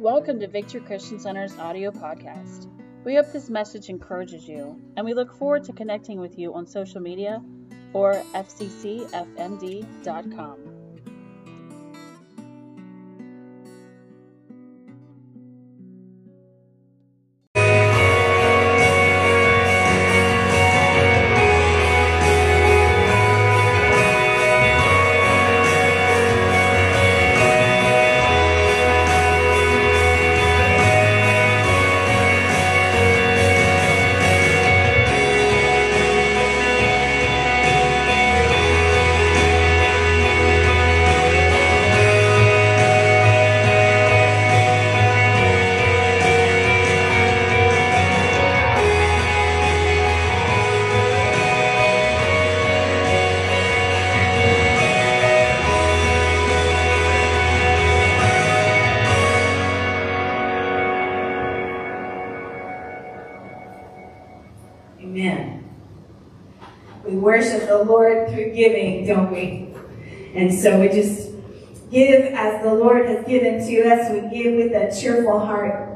Welcome to Victory Christian Center's audio podcast. We hope this message encourages you, and we look forward to connecting with you on social media or fccfmd.com. giving, don't we? And so we just give as the Lord has given to us. We give with a cheerful heart.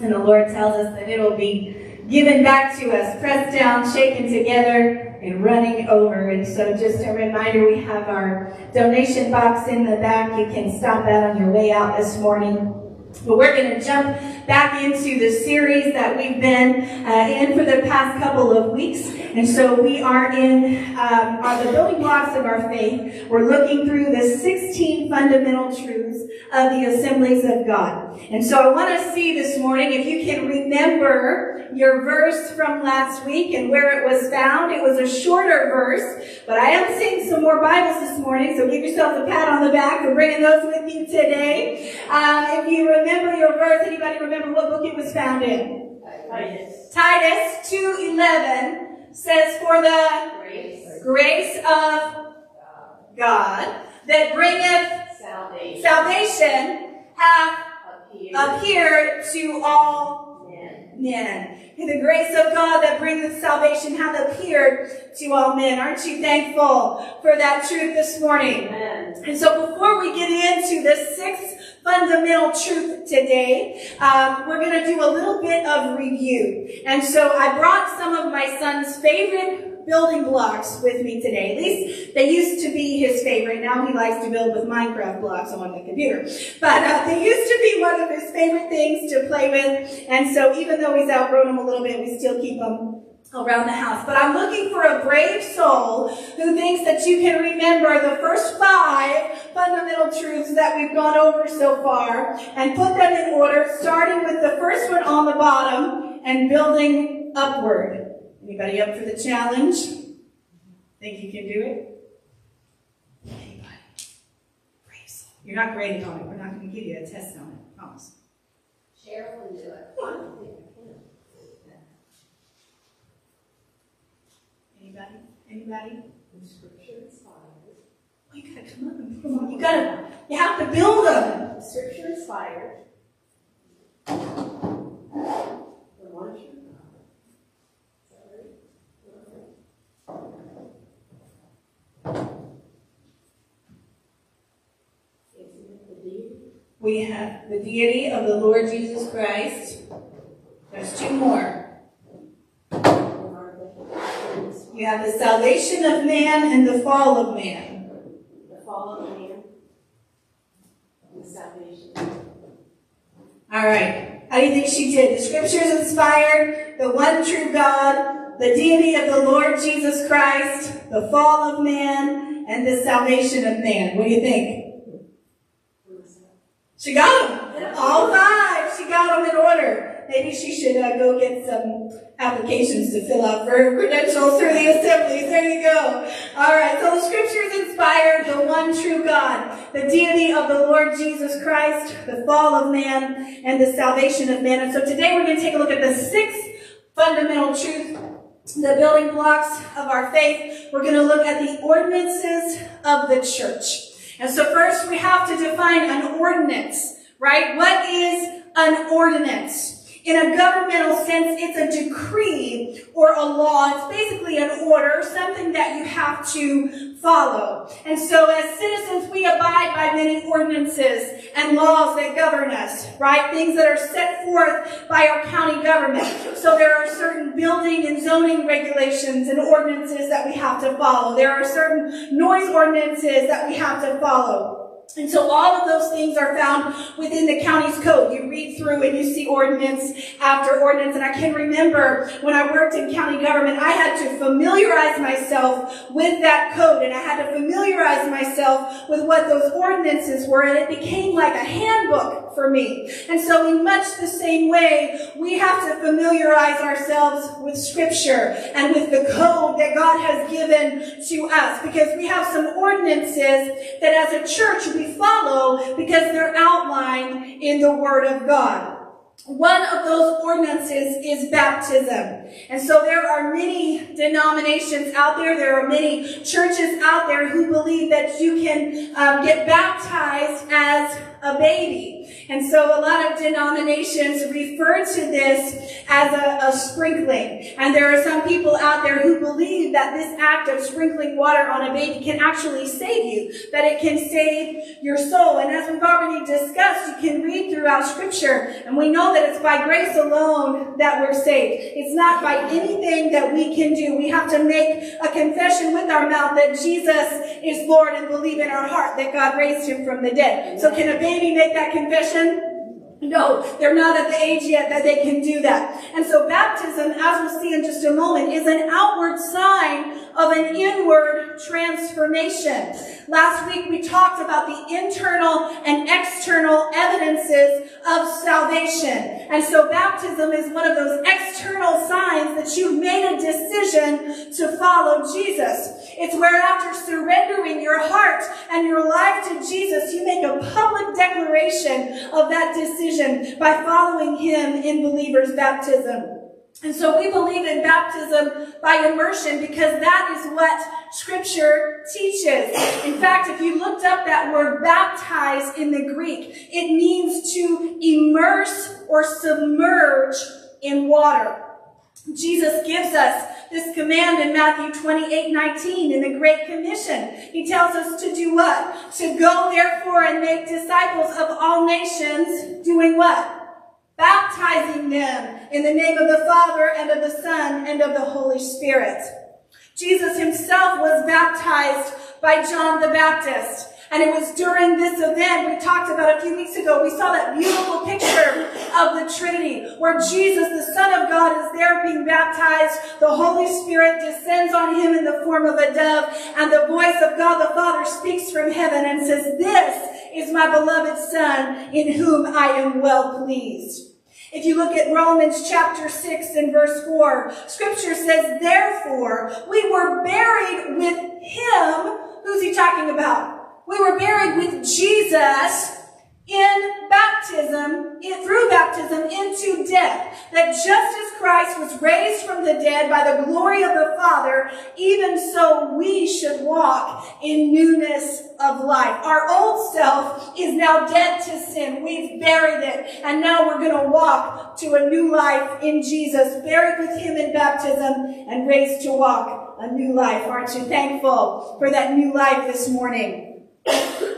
And the Lord tells us that it'll be given back to us, pressed down, shaken together, and running over. And so just a reminder, we have our donation box in the back. You can stop that on your way out this morning. But we're going to jump back into the series that we've been uh, in for the past couple of weeks. And so we are in um, are the building blocks of our faith. We're looking through the 16 fundamental truths of the assemblies of God. And so I want to see this morning if you can remember your verse from last week and where it was found. It was a shorter verse, but I am seeing some more Bibles this morning, so give yourself a pat on the back for bringing those with you today. Um, if you remember your verse, anybody remember what book it was found in? Titus. Titus 2.11 says, For the Grace. grace of God that bringeth Salvation. salvation hath Appeared. appeared to all Men. men. And the grace of God that bringeth salvation hath appeared to all men. Aren't you thankful for that truth this morning? Amen. And so before we get into the sixth fundamental truth today, um, we're going to do a little bit of review. And so I brought some of my son's favorite building blocks with me today. At least they used to be his favorite. Now he likes to build with Minecraft blocks on the computer. But uh, they used to be one of his favorite things to play with. And so even though he's outgrown them a little bit, we still keep them around the house. But I'm looking for a brave soul who thinks that you can remember the first five fundamental truths that we've gone over so far and put them in order, starting with the first one on the bottom and building upward. Anybody up for the challenge? Think you can do it? Anybody? Brave soul. You're not graded on it. We're not going to give you a test on it. Promise. Cheryl will do it. I don't think I can. Anybody? Anybody? The scripture inspired. Oh, you gotta come up and put on. You gotta, you have to build them. The scripture inspired. The one true God. Is that right? Isn't it the deed? We have the deity of the Lord Jesus Christ. There's two more. You have the salvation of man and the fall of man. The fall of man. And the salvation. All right. How do you think she did? The scriptures inspired, the one true God, the deity of the Lord Jesus Christ, the fall of man, and the salvation of man. What do you think? She got them. All five. She got them in order. Maybe she should uh, go get some applications to fill out for credentials through the assemblies. There you go. All right. So the scriptures inspired the one true God, the deity of the Lord Jesus Christ, the fall of man, and the salvation of man. And so today we're going to take a look at the sixth fundamental truth the building blocks of our faith. We're going to look at the ordinances of the church. And so first we have to define an ordinance, right? What is an ordinance? In a governmental sense, it's a decree or a law. It's basically an order, something that you have to follow. And so as citizens, we abide by many ordinances and laws that govern us, right? Things that are set forth by our county government. So there are certain building and zoning regulations and ordinances that we have to follow. There are certain noise ordinances that we have to follow. And so all of those things are found within the county's code. You read through and you see ordinance after ordinance. And I can remember when I worked in county government, I had to familiarize myself with that code and I had to familiarize myself with what those ordinances were. And it became like a handbook for me. And so in much the same way, we have to familiarize ourselves with scripture and with the code that God has given to us because we have some ordinances that as a church we follow because they're outlined in the Word of God. One of those ordinances is baptism. And so there are many denominations out there. There are many churches out there who believe that you can um, get baptized as a baby. And so a lot of denominations refer to this as a, a, sprinkling. And there are some people out there who believe that this act of sprinkling water on a baby can actually save you, that it can save your soul. And as we've already discussed, you can read throughout scripture and we know that it's by grace alone that we're saved. It's not by anything that we can do. We have to make a confession with our mouth that Jesus is Lord and believe in our heart that God raised him from the dead. So can a baby make that confession? No, they're not at the age yet that they can do that. And so baptism, as we'll see in just a moment, is an outward sign of an inward transformation. Last week we talked about the internal and external evidences of salvation. And so baptism is one of those external signs that you've made a decision to follow Jesus. It's where after surrendering your heart and your life to Jesus, you make a public declaration of that decision by following him in believer's baptism. And so we believe in baptism by immersion because that is what scripture teaches. In fact, if you looked up that word baptize in the Greek, it means to immerse or submerge in water. Jesus gives us this command in Matthew 28, 19 in the Great Commission. He tells us to do what? To go therefore and make disciples of all nations, doing what? baptizing them in the name of the Father and of the Son and of the Holy Spirit. Jesus himself was baptized by John the Baptist. And it was during this event we talked about a few weeks ago, we saw that beautiful picture of the Trinity where Jesus, the Son of God, is there being baptized. The Holy Spirit descends on him in the form of a dove and the voice of God the Father speaks from heaven and says, this is my beloved Son in whom I am well pleased. If you look at Romans chapter 6 and verse 4, scripture says, therefore, we were buried with him. Who's he talking about? We were buried with Jesus in baptism, in, through baptism into death, that just as Christ was raised from the dead by the glory of the Father, even so we should walk in newness of life. Our old self is now dead to sin. We've buried it, and now we're going to walk to a new life in Jesus, buried with Him in baptism and raised to walk a new life. Aren't you thankful for that new life this morning?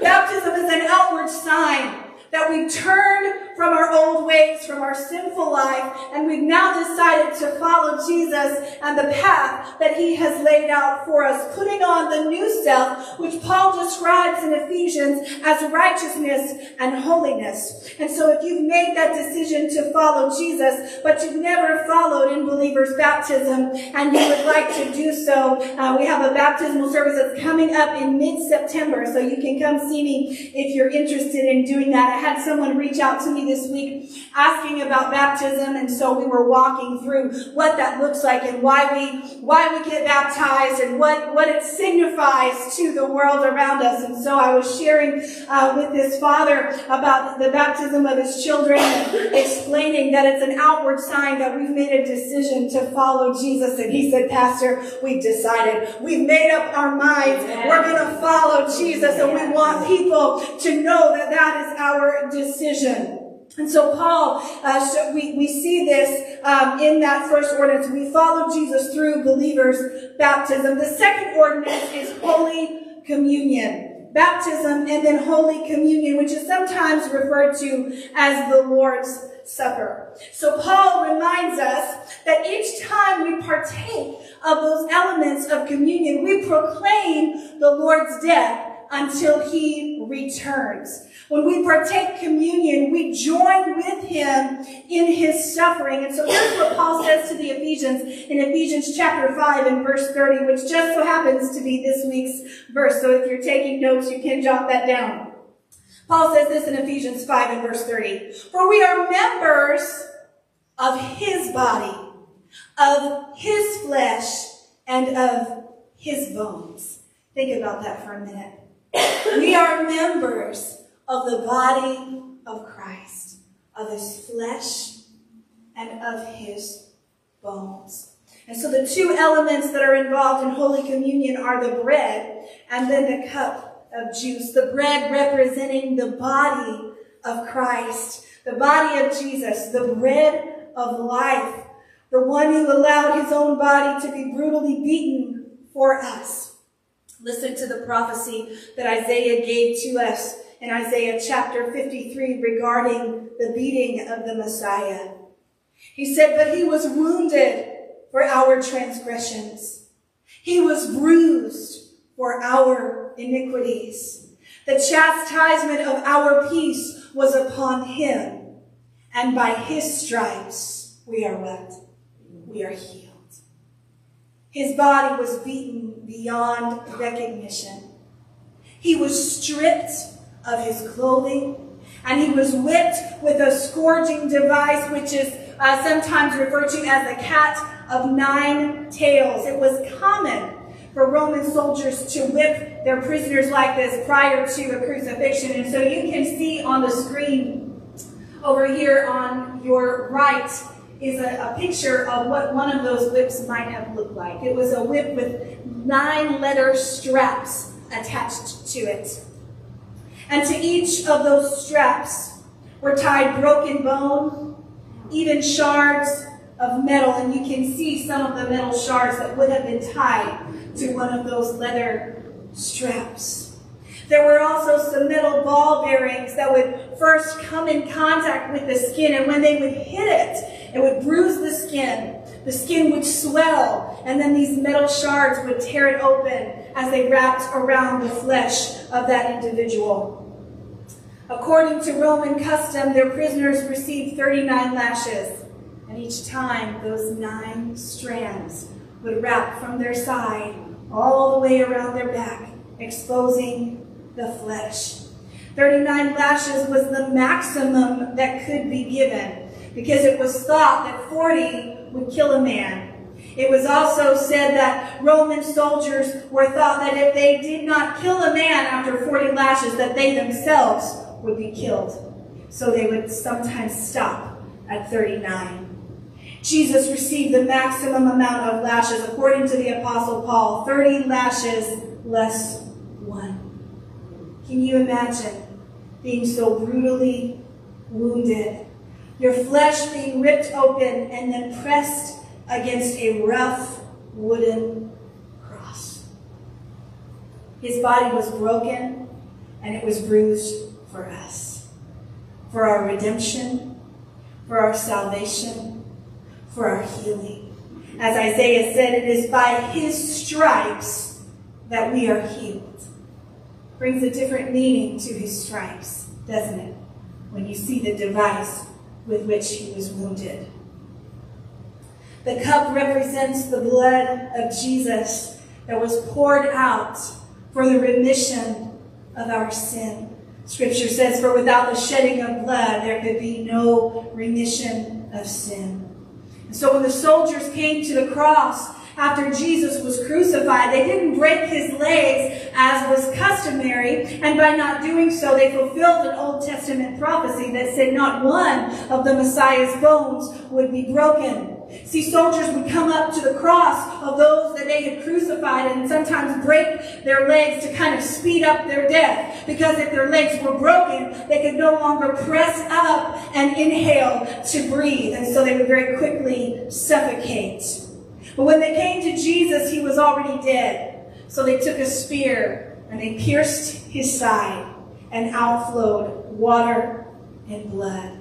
Baptism is an outward sign that we've turned from our old ways, from our sinful life, and we've now decided to follow Jesus and the path that he has laid out for us, putting on the new self, which Paul describes in Ephesians as righteousness and holiness. And so if you've made that decision to follow Jesus, but you've never followed in believer's baptism, and you would like to do so, uh, we have a baptismal service that's coming up in mid-September, so you can come see me if you're interested in doing that. I had someone reach out to me this week asking about baptism, and so we were walking through what that looks like and why we why we get baptized and what what it signifies to the world around us. And so I was sharing uh, with this father about the baptism of his children, explaining that it's an outward sign that we've made a decision to follow Jesus. And he said, Pastor, we've decided, we've made up our minds, we're going to follow Jesus, and we want people to know that that is our decision. And so Paul, uh, so we, we see this um, in that first ordinance. We follow Jesus through believers' baptism. The second ordinance is Holy Communion. Baptism and then Holy Communion, which is sometimes referred to as the Lord's Supper. So Paul reminds us that each time we partake of those elements of communion, we proclaim the Lord's death until he returns. When we partake communion, we join with him in his suffering. And so here's what Paul says to the Ephesians in Ephesians chapter 5 and verse 30, which just so happens to be this week's verse. So if you're taking notes, you can jot that down. Paul says this in Ephesians 5 and verse 30. For we are members of his body, of his flesh, and of his bones. Think about that for a minute. We are members of the body of Christ, of his flesh and of his bones. And so the two elements that are involved in Holy Communion are the bread and then the cup of juice. The bread representing the body of Christ, the body of Jesus, the bread of life, the one who allowed his own body to be brutally beaten for us. Listen to the prophecy that Isaiah gave to us in Isaiah chapter 53 regarding the beating of the Messiah. He said, but he was wounded for our transgressions. He was bruised for our iniquities. The chastisement of our peace was upon him. And by his stripes we are what? We are healed. His body was beaten beyond recognition. He was stripped of his clothing, and he was whipped with a scourging device, which is uh, sometimes referred to as a cat of nine tails. It was common for Roman soldiers to whip their prisoners like this prior to a crucifixion. And so you can see on the screen over here on your right is a, a, picture of what one of those whips might have looked like. It was a whip with nine letter straps attached to it. And to each of those straps were tied broken bone, even shards of metal. And you can see some of the metal shards that would have been tied to one of those leather straps. There were also some metal ball bearings that would first come in contact with the skin, and when they would hit it, it would bruise the skin. The skin would swell, and then these metal shards would tear it open as they wrapped around the flesh of that individual. According to Roman custom, their prisoners received 39 lashes, and each time those nine strands would wrap from their side all the way around their back, exposing the flesh. 39 lashes was the maximum that could be given because it was thought that 40 would kill a man. It was also said that Roman soldiers were thought that if they did not kill a man after 40 lashes, that they themselves would be killed. So they would sometimes stop at 39. Jesus received the maximum amount of lashes, according to the Apostle Paul, 30 lashes less one. Can you imagine being so brutally wounded? Your flesh being ripped open and then pressed against a rough wooden cross. His body was broken and it was bruised for us, for our redemption, for our salvation, for our healing. As Isaiah said, it is by his stripes that we are healed. Brings a different meaning to his stripes, doesn't it? When you see the device with which he was wounded. The cup represents the blood of Jesus that was poured out for the remission of our sin. Scripture says, For without the shedding of blood, there could be no remission of sin. And so when the soldiers came to the cross after Jesus was crucified, they didn't break his legs as was customary, and by not doing so, they fulfilled an Old Testament prophecy that said not one of the Messiah's bones would be broken. See, soldiers would come up to the cross of those that they had crucified and sometimes break their legs to kind of speed up their death. Because if their legs were broken, they could no longer press up and inhale to breathe. And so they would very quickly suffocate. But when they came to Jesus, he was already dead. So they took a spear and they pierced his side and outflowed water and blood.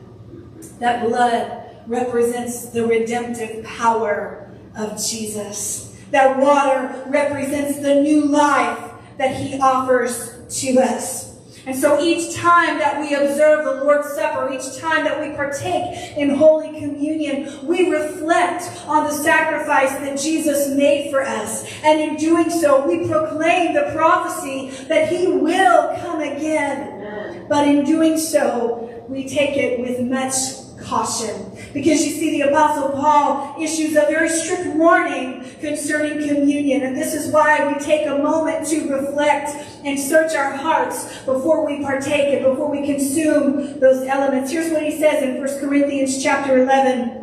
That blood represents the redemptive power of Jesus. That water represents the new life that he offers to us. And so each time that we observe the Lord's Supper, each time that we partake in Holy Communion, we reflect on the sacrifice that Jesus made for us. And in doing so, we proclaim the prophecy that he will come again. But in doing so, we take it with much caution. Because you see, the Apostle Paul issues a very strict warning concerning communion. And this is why we take a moment to reflect and search our hearts before we partake and before we consume those elements. Here's what he says in 1 Corinthians chapter 11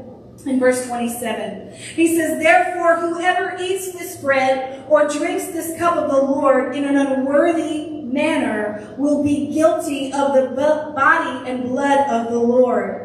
in verse 27. He says, Therefore, whoever eats this bread or drinks this cup of the Lord in an unworthy manner will be guilty of the body and blood of the Lord.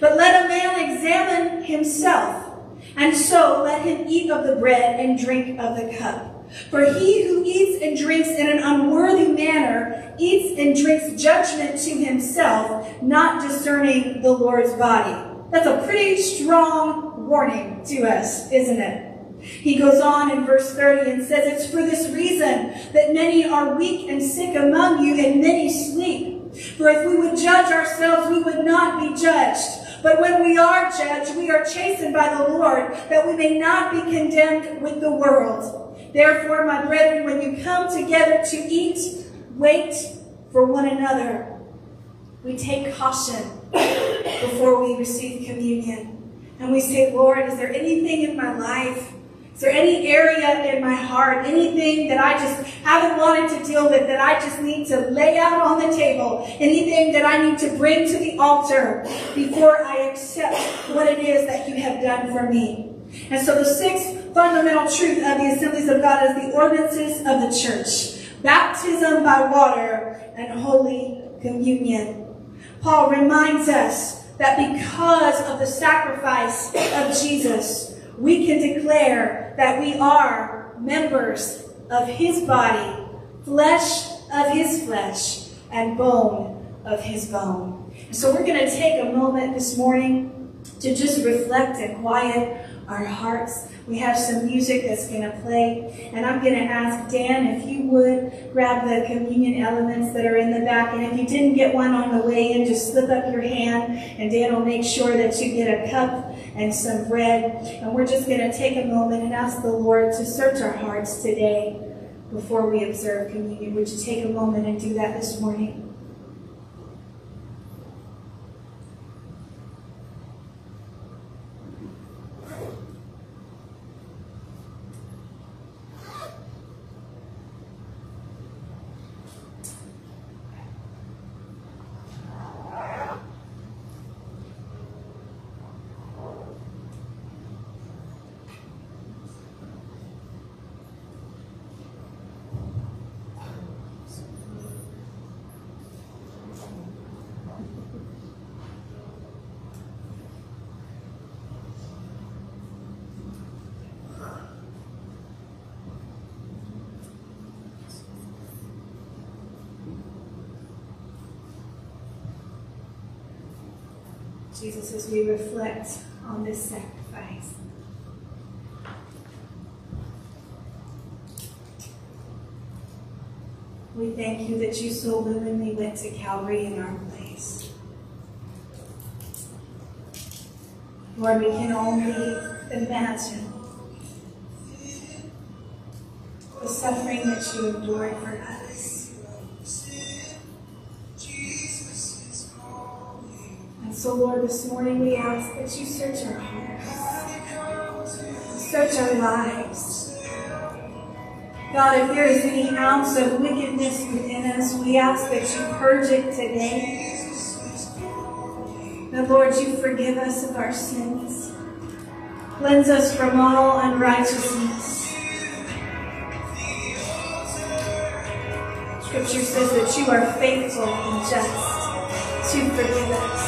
But let a man examine himself, and so let him eat of the bread and drink of the cup. For he who eats and drinks in an unworthy manner eats and drinks judgment to himself, not discerning the Lord's body. That's a pretty strong warning to us, isn't it? He goes on in verse 30 and says, It's for this reason that many are weak and sick among you, and many sleep. For if we would judge ourselves, we would not be judged. But when we are judged, we are chastened by the Lord, that we may not be condemned with the world. Therefore, my brethren, when you come together to eat, wait for one another. We take caution before we receive communion. And we say, Lord, is there anything in my life is there any area in my heart, anything that I just haven't wanted to deal with, that I just need to lay out on the table, anything that I need to bring to the altar before I accept what it is that you have done for me? And so the sixth fundamental truth of the assemblies of God is the ordinances of the church. Baptism by water and Holy Communion. Paul reminds us that because of the sacrifice of Jesus, we can declare that we are members of his body, flesh of his flesh, and bone of his bone. So we're going to take a moment this morning to just reflect and quiet our hearts. We have some music that's going to play. And I'm going to ask Dan if you would grab the communion elements that are in the back. And if you didn't get one on the way in, just slip up your hand and Dan will make sure that you get a cup and some bread. And we're just going to take a moment and ask the Lord to search our hearts today before we observe communion. Would you take a moment and do that this morning? Jesus, as we reflect on this sacrifice. We thank you that you so willingly went to Calvary in our place. Lord, we can only imagine the suffering that you endured for us. So, Lord, this morning we ask that you search our hearts, search our lives. God, if there is any ounce of wickedness within us, we ask that you purge it today. That, Lord, you forgive us of our sins. Cleanse us from all unrighteousness. Scripture says that you are faithful and just to forgive us.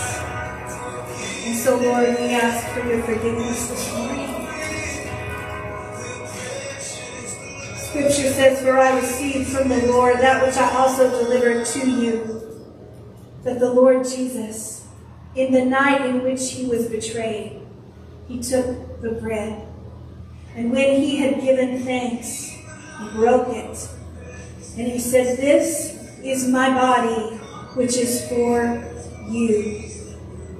So, Lord, we ask for your forgiveness this morning. Scripture says, For I received from the Lord that which I also delivered to you, that the Lord Jesus, in the night in which he was betrayed, he took the bread. And when he had given thanks, he broke it. And he said, This is my body, which is for you.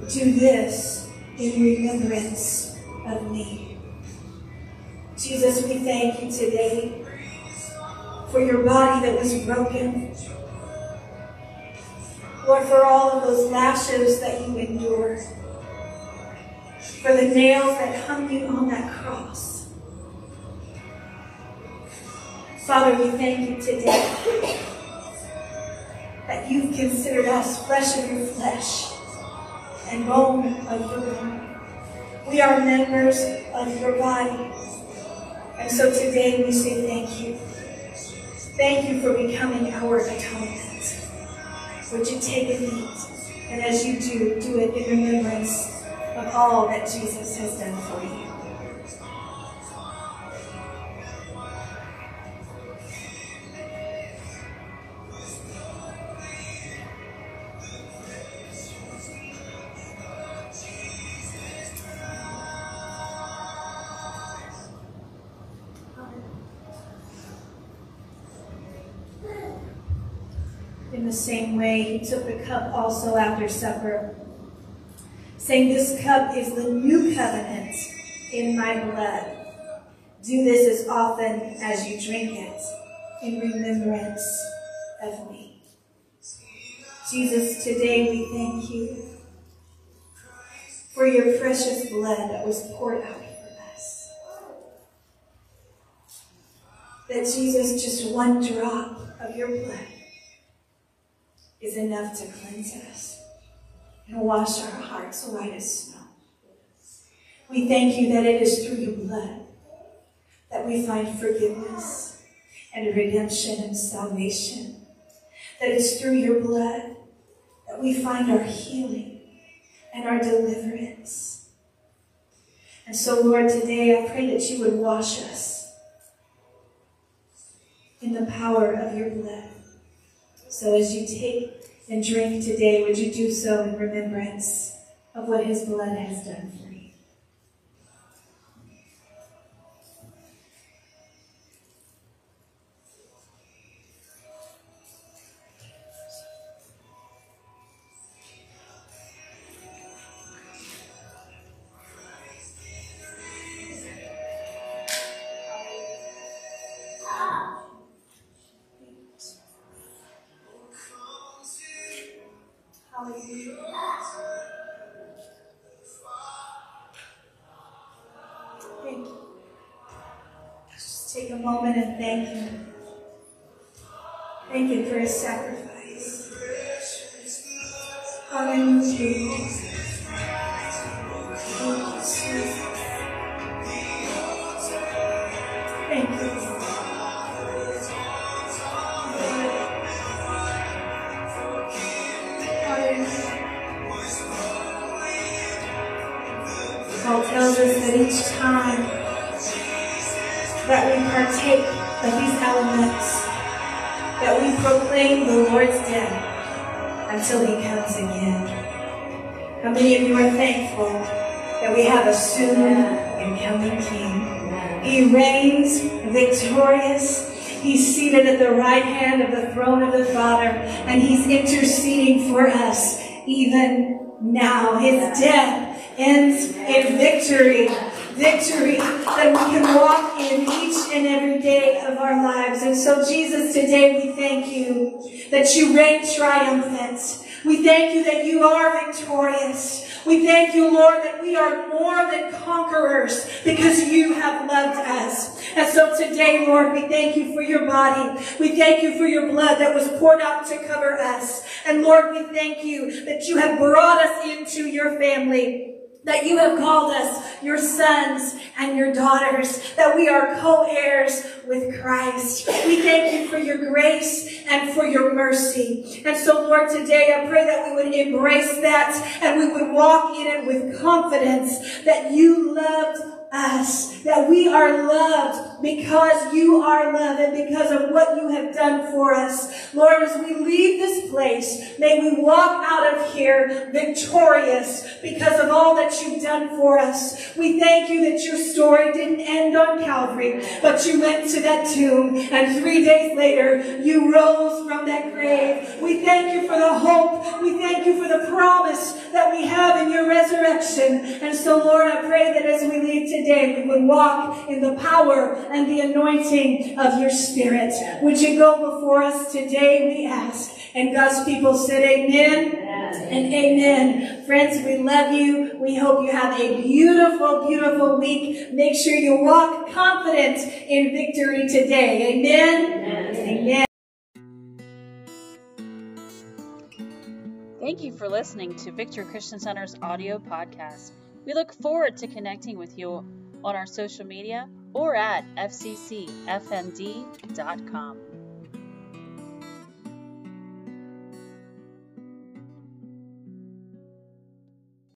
Do this in remembrance of me. Jesus, we thank you today for your body that was broken. Lord, for all of those lashes that you endured. For the nails that hung you on that cross. Father, we thank you today that you've considered us flesh of your flesh and bone of your bone. We are members of your body. And so today we say thank you. Thank you for becoming our atonement. Would you take a eat? And as you do, do it in remembrance of all that Jesus has done for you. Same way, he took the cup also after supper, saying, This cup is the new covenant in my blood. Do this as often as you drink it in remembrance of me. Jesus, today we thank you for your precious blood that was poured out for us. That Jesus, just one drop of your blood is enough to cleanse us and wash our hearts white as snow. We thank you that it is through your blood that we find forgiveness and redemption and salvation. That it's through your blood that we find our healing and our deliverance. And so, Lord, today I pray that you would wash us in the power of your blood. So as you take and drink today, would you do so in remembrance of what his blood has done for you? Take a moment and thank Him. Thank Him for His sacrifice. Hallelujah. You, Jesus. Thank you. Paul tells us that each time that we partake of these elements, that we proclaim the Lord's death until he comes again. How many of you are thankful that we have a soon and coming King? He reigns victorious. He's seated at the right hand of the throne of the Father, and he's interceding for us even now. His death ends in victory. Victory that we can walk in each and every day of our lives. And so, Jesus, today we thank you that you reign triumphant. We thank you that you are victorious. We thank you, Lord, that we are more than conquerors because you have loved us. And so today, Lord, we thank you for your body. We thank you for your blood that was poured out to cover us. And Lord, we thank you that you have brought us into your family. That you have called us your sons and your daughters, that we are co-heirs with Christ. We thank you for your grace and for your mercy. And so, Lord, today I pray that we would embrace that and we would walk in it with confidence that you loved us, that we are loved because you are loved and because of what you have done for us. Lord, as we leave this place, may we walk out of here victorious because of all that you've done for us. We thank you that your story didn't end on Calvary, but you went to that tomb and three days later you rose from that grave. We thank you for the hope. We thank you for the promise that we have in your resurrection. And so, Lord, I pray that as we leave today, we would walk in the power and the anointing of your Spirit. Would you go before us today, we ask. And God's people said amen, and amen. Friends, we love you. We hope you have a beautiful, beautiful week. Make sure you walk confident in victory today. Amen. amen. Thank you for listening to Victory Christian Center's audio podcast. We look forward to connecting with you on our social media or at fccfmd.com.